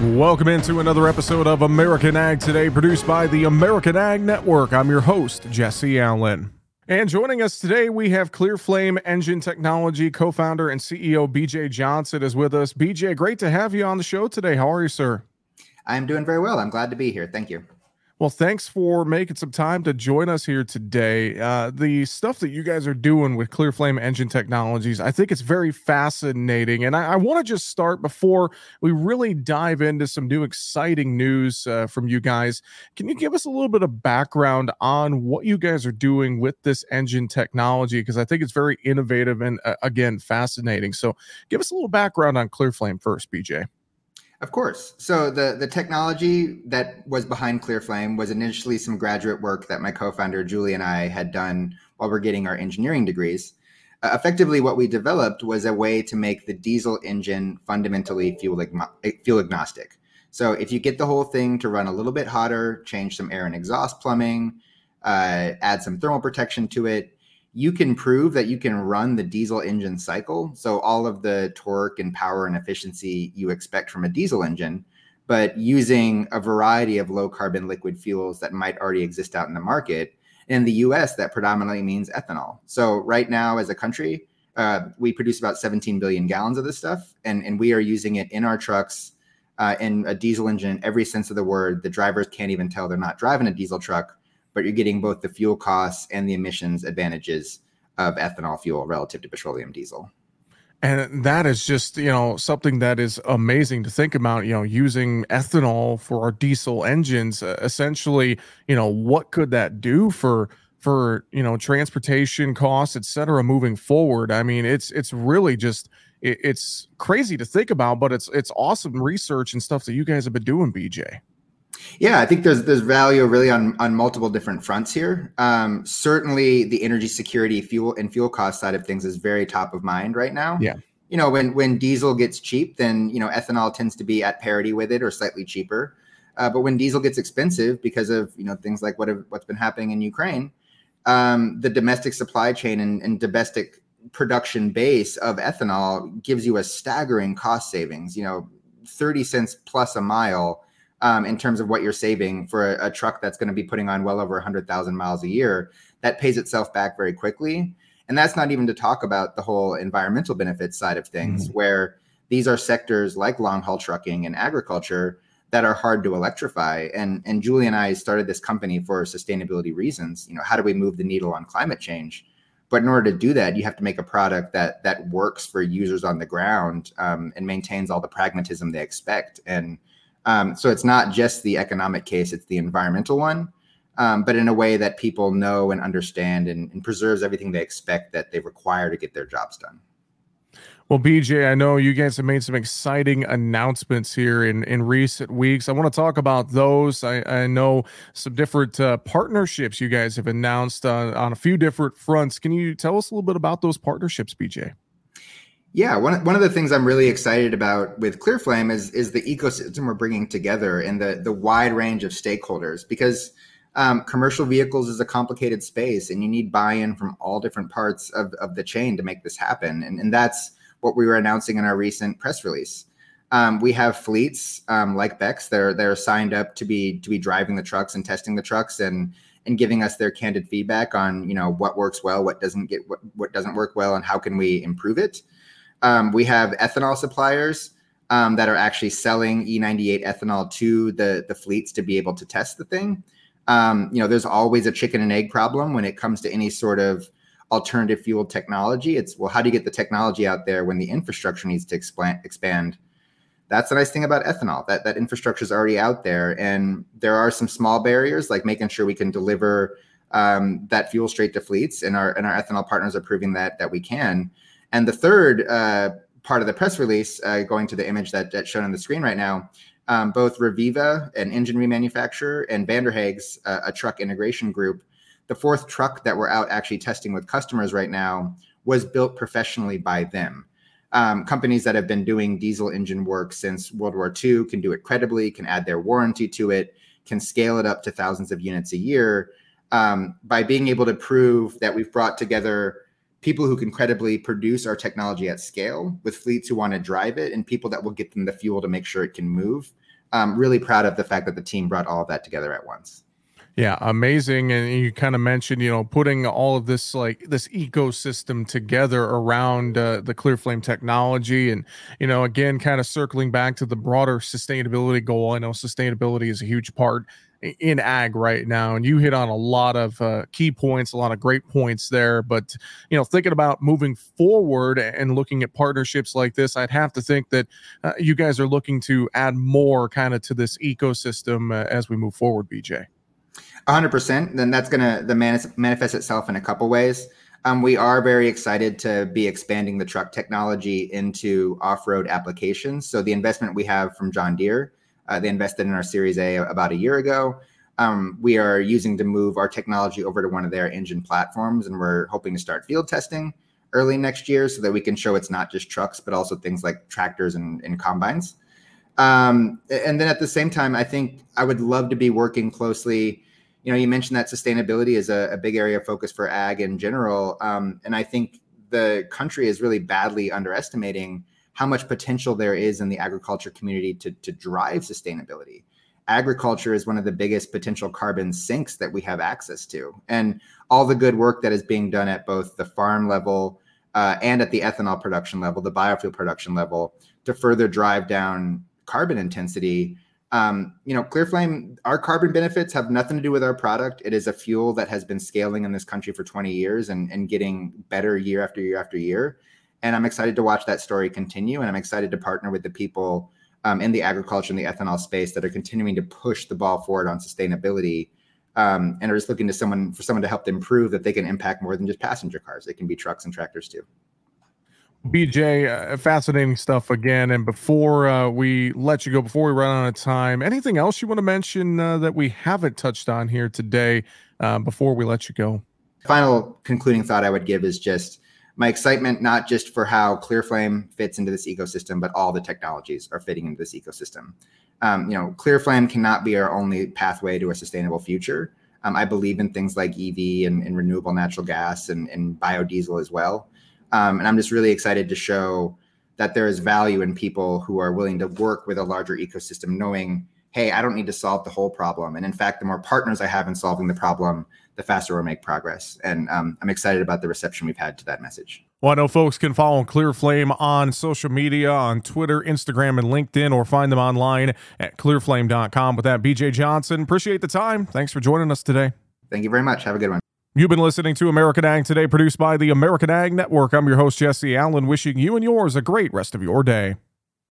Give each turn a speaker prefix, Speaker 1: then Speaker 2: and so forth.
Speaker 1: Welcome into another episode of American Ag Today, produced by the American Ag Network. I'm your host, Jesse Allen. And joining us today, we have ClearFlame Engine Technology co founder and CEO BJ Johnson is with us. BJ, great to have you on the show today. How are you, sir?
Speaker 2: I'm doing very well. I'm glad to be here. Thank you.
Speaker 1: Well, thanks for making some time to join us here today. Uh, the stuff that you guys are doing with ClearFlame Engine Technologies, I think it's very fascinating. And I, I want to just start before we really dive into some new exciting news uh, from you guys. Can you give us a little bit of background on what you guys are doing with this engine technology? Because I think it's very innovative and, uh, again, fascinating. So give us a little background on ClearFlame first, BJ.
Speaker 2: Of course. So the the technology that was behind ClearFlame was initially some graduate work that my co-founder Julie and I had done while we're getting our engineering degrees. Uh, effectively, what we developed was a way to make the diesel engine fundamentally fuel fuel agnostic. So if you get the whole thing to run a little bit hotter, change some air and exhaust plumbing, uh, add some thermal protection to it, you can prove that you can run the diesel engine cycle. So all of the torque and power and efficiency you expect from a diesel engine, but using a variety of low carbon liquid fuels that might already exist out in the market. In the US, that predominantly means ethanol. So right now, as a country, uh, we produce about 17 billion gallons of this stuff, and, and we are using it in our trucks uh, in a diesel engine, in every sense of the word. The drivers can't even tell they're not driving a diesel truck but you're getting both the fuel costs and the emissions advantages of ethanol fuel relative to petroleum diesel.
Speaker 1: And that is just, you know, something that is amazing to think about, you know, using ethanol for our diesel engines. Uh, essentially, you know, what could that do for for, you know, transportation costs, et cetera, moving forward? I mean, it's it's really just it, it's crazy to think about, but it's it's awesome research and stuff that you guys have been doing, BJ.
Speaker 2: Yeah, I think there's there's value really on on multiple different fronts here. Um, certainly, the energy security, fuel and fuel cost side of things is very top of mind right now.
Speaker 1: Yeah,
Speaker 2: you know when when diesel gets cheap, then you know ethanol tends to be at parity with it or slightly cheaper. Uh, but when diesel gets expensive because of you know things like what have, what's been happening in Ukraine, um, the domestic supply chain and, and domestic production base of ethanol gives you a staggering cost savings. You know, thirty cents plus a mile um, in terms of what you're saving for a, a truck that's going to be putting on well over 100,000 miles a year. That pays itself back very quickly. And that's not even to talk about the whole environmental benefits side of things, mm-hmm. where these are sectors like long haul trucking and agriculture that are hard to electrify. And and Julie and I started this company for sustainability reasons. You know, how do we move the needle on climate change? But in order to do that, you have to make a product that that works for users on the ground um, and maintains all the pragmatism they expect. And um, so it's not just the economic case, it's the environmental one, um, but in a way that people know and understand and, and preserves everything they expect that they require to get their jobs done.
Speaker 1: Well, BJ, I know you guys have made some exciting announcements here in, in recent weeks. I want to talk about those. I, I know some different uh, partnerships you guys have announced on a few different fronts. Can you tell us a little bit about those partnerships, BJ?
Speaker 2: Yeah, one, one of the things I'm really excited about with ClearFlame is is the ecosystem we're bringing together and the the wide range of stakeholders because um, commercial vehicles is a complicated space and you need buy-in from all different parts of, of the chain to make this happen and, and that's what we were announcing in our recent press release. Um, we have fleets um, like Bex that are, that are signed up to be to be driving the trucks and testing the trucks and and giving us their candid feedback on you know what works well, what doesn't get what, what doesn't work well, and how can we improve it. Um, we have ethanol suppliers um, that are actually selling E98 ethanol to the, the fleets to be able to test the thing. Um, you know, there's always a chicken and egg problem when it comes to any sort of alternative fuel technology. It's well, how do you get the technology out there when the infrastructure needs to expand? expand? That's the nice thing about ethanol that that infrastructure is already out there, and there are some small barriers like making sure we can deliver um, that fuel straight to fleets, and our and our ethanol partners are proving that that we can. And the third uh, part of the press release, uh, going to the image that, that's shown on the screen right now, um, both Reviva, an engine remanufacturer, and Vander Haag's, uh, a truck integration group, the fourth truck that we're out actually testing with customers right now was built professionally by them. Um, companies that have been doing diesel engine work since World War II can do it credibly, can add their warranty to it, can scale it up to thousands of units a year um, by being able to prove that we've brought together people who can credibly produce our technology at scale with fleets who want to drive it and people that will get them the fuel to make sure it can move. I'm really proud of the fact that the team brought all of that together at once.
Speaker 1: Yeah, amazing. And you kind of mentioned, you know, putting all of this like this ecosystem together around uh, the ClearFlame technology, and you know, again, kind of circling back to the broader sustainability goal. I know sustainability is a huge part in ag right now, and you hit on a lot of uh, key points, a lot of great points there. But you know, thinking about moving forward and looking at partnerships like this, I'd have to think that uh, you guys are looking to add more kind of to this ecosystem uh, as we move forward, BJ.
Speaker 2: 100%. Then that's going to the manifest itself in a couple ways. Um, we are very excited to be expanding the truck technology into off-road applications. So the investment we have from John Deere, uh, they invested in our Series A about a year ago. Um, we are using to move our technology over to one of their engine platforms, and we're hoping to start field testing early next year so that we can show it's not just trucks, but also things like tractors and, and combines. Um, and then at the same time, I think I would love to be working closely. You know, you mentioned that sustainability is a, a big area of focus for ag in general, um, and I think the country is really badly underestimating how much potential there is in the agriculture community to to drive sustainability. Agriculture is one of the biggest potential carbon sinks that we have access to, and all the good work that is being done at both the farm level uh, and at the ethanol production level, the biofuel production level, to further drive down carbon intensity um, you know, ClearFlame, our carbon benefits have nothing to do with our product. It is a fuel that has been scaling in this country for 20 years and, and getting better year after year after year. And I'm excited to watch that story continue. And I'm excited to partner with the people um, in the agriculture and the ethanol space that are continuing to push the ball forward on sustainability um, and are just looking to someone for someone to help them prove that they can impact more than just passenger cars. It can be trucks and tractors too.
Speaker 1: BJ, uh, fascinating stuff again. And before uh, we let you go, before we run out of time, anything else you want to mention uh, that we haven't touched on here today uh, before we let you go?
Speaker 2: Final concluding thought I would give is just my excitement, not just for how ClearFlame fits into this ecosystem, but all the technologies are fitting into this ecosystem. Um, you know, ClearFlame cannot be our only pathway to a sustainable future. Um, I believe in things like EV and, and renewable natural gas and, and biodiesel as well. Um, and I'm just really excited to show that there is value in people who are willing to work with a larger ecosystem, knowing, hey, I don't need to solve the whole problem. And in fact, the more partners I have in solving the problem, the faster we'll make progress. And um, I'm excited about the reception we've had to that message.
Speaker 1: Well, I know folks can follow ClearFlame on social media, on Twitter, Instagram, and LinkedIn, or find them online at clearflame.com. With that, BJ Johnson, appreciate the time. Thanks for joining us today.
Speaker 2: Thank you very much. Have a good one.
Speaker 1: You've been listening to American Ag Today, produced by the American Ag Network. I'm your host, Jesse Allen, wishing you and yours a great rest of your day.